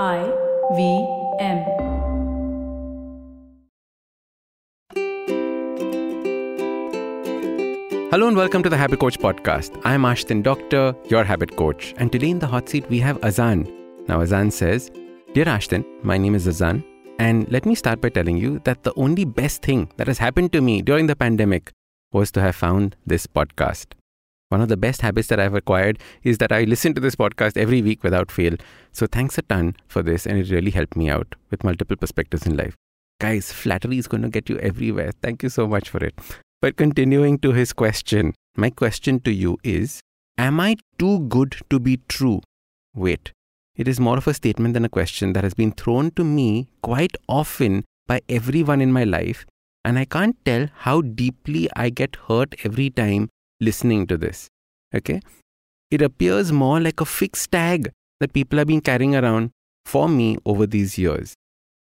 I V M. Hello and welcome to the Habit Coach podcast. I'm Ashdin Doctor, your habit coach. And today in the hot seat, we have Azaan. Now, Azaan says, Dear Ashdin, my name is Azaan. And let me start by telling you that the only best thing that has happened to me during the pandemic was to have found this podcast. One of the best habits that I've acquired is that I listen to this podcast every week without fail. So thanks a ton for this, and it really helped me out with multiple perspectives in life. Guys, flattery is going to get you everywhere. Thank you so much for it. But continuing to his question, my question to you is Am I too good to be true? Wait, it is more of a statement than a question that has been thrown to me quite often by everyone in my life, and I can't tell how deeply I get hurt every time listening to this. Okay? It appears more like a fixed tag that people have been carrying around for me over these years.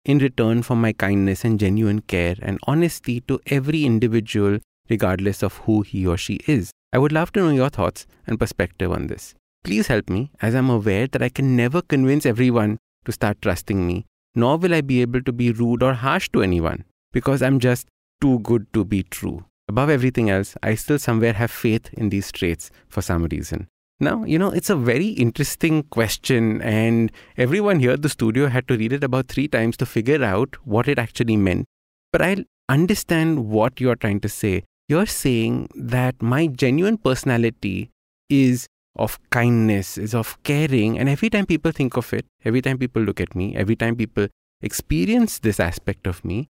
In return for my kindness and genuine care and honesty to every individual, regardless of who he or she is. I would love to know your thoughts and perspective on this. Please help me, as I'm aware that I can never convince everyone to start trusting me, nor will I be able to be rude or harsh to anyone, because I'm just too good to be true. Above everything else, I still somewhere have faith in these traits for some reason. Now, you know, it's a very interesting question, and everyone here at the studio had to read it about three times to figure out what it actually meant. But I understand what you're trying to say. You're saying that my genuine personality is of kindness, is of caring. And every time people think of it, every time people look at me, every time people experience this aspect of me,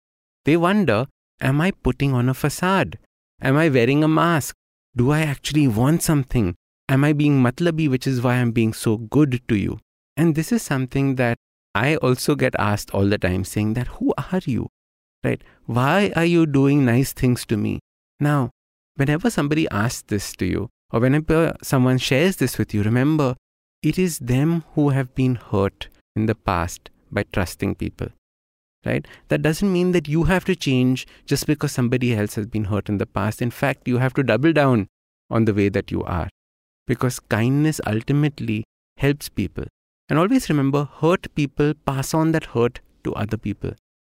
they wonder Am I putting on a facade? Am I wearing a mask? Do I actually want something? Am I being matlabi, which is why I'm being so good to you? And this is something that I also get asked all the time, saying that, Who are you? Right? Why are you doing nice things to me? Now, whenever somebody asks this to you, or whenever someone shares this with you, remember, it is them who have been hurt in the past by trusting people right? That doesn't mean that you have to change just because somebody else has been hurt in the past. In fact, you have to double down on the way that you are because kindness ultimately helps people. And always remember, hurt people pass on that hurt to other people.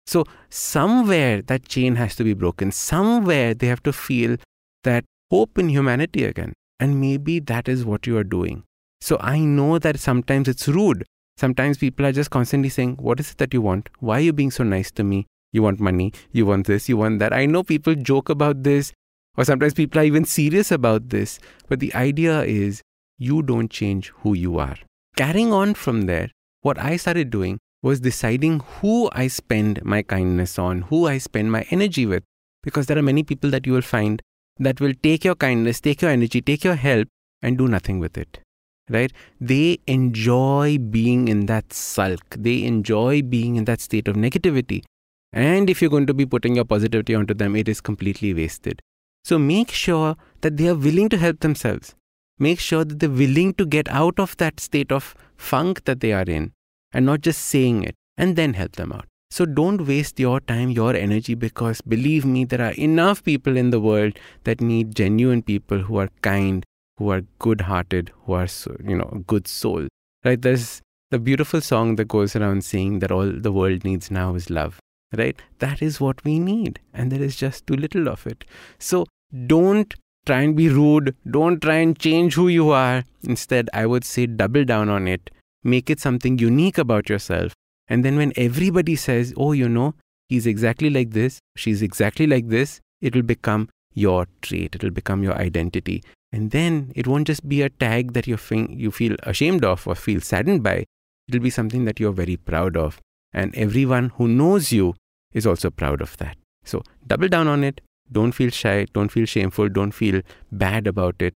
So, somewhere that chain has to be broken. Somewhere they have to feel that hope in humanity again. And maybe that is what you are doing. So, I know that sometimes it's rude Sometimes people are just constantly saying, What is it that you want? Why are you being so nice to me? You want money, you want this, you want that. I know people joke about this, or sometimes people are even serious about this. But the idea is, you don't change who you are. Carrying on from there, what I started doing was deciding who I spend my kindness on, who I spend my energy with. Because there are many people that you will find that will take your kindness, take your energy, take your help, and do nothing with it right? They enjoy being in that sulk. They enjoy being in that state of negativity. And if you're going to be putting your positivity onto them, it is completely wasted. So make sure that they are willing to help themselves. Make sure that they're willing to get out of that state of funk that they are in and not just saying it and then help them out. So don't waste your time, your energy, because believe me, there are enough people in the world that need genuine people who are kind, who are good hearted, who are, you know, good soul. Right? There's the beautiful song that goes around saying that all the world needs now is love. Right? That is what we need. And there is just too little of it. So don't try and be rude. Don't try and change who you are. Instead, I would say double down on it. Make it something unique about yourself. And then when everybody says, oh, you know, he's exactly like this, she's exactly like this, it will become your trait. It will become your identity. And then it won't just be a tag that you you feel ashamed of or feel saddened by. It'll be something that you're very proud of. And everyone who knows you is also proud of that. So double down on it. Don't feel shy. Don't feel shameful. Don't feel bad about it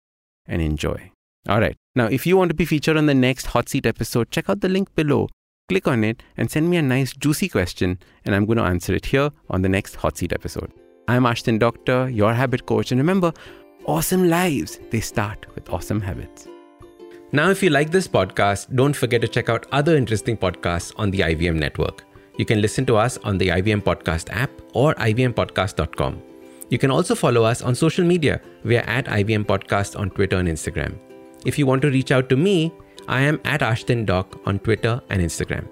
and enjoy. All right. Now, if you want to be featured on the next Hot Seat episode, check out the link below. Click on it and send me a nice, juicy question, and I'm going to answer it here on the next Hot Seat episode. I'm Ashdin Doctor, your habit coach, and remember, awesome lives, they start with awesome habits. Now, if you like this podcast, don't forget to check out other interesting podcasts on the IVM network. You can listen to us on the IVM Podcast app or ivmpodcast.com. You can also follow us on social media. We are at IVM Podcast on Twitter and Instagram. If you want to reach out to me, I am at Ashdin Doc on Twitter and Instagram.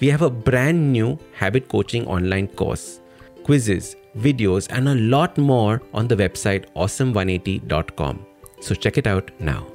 we have a brand new habit coaching online course, quizzes, videos, and a lot more on the website awesome180.com. So check it out now.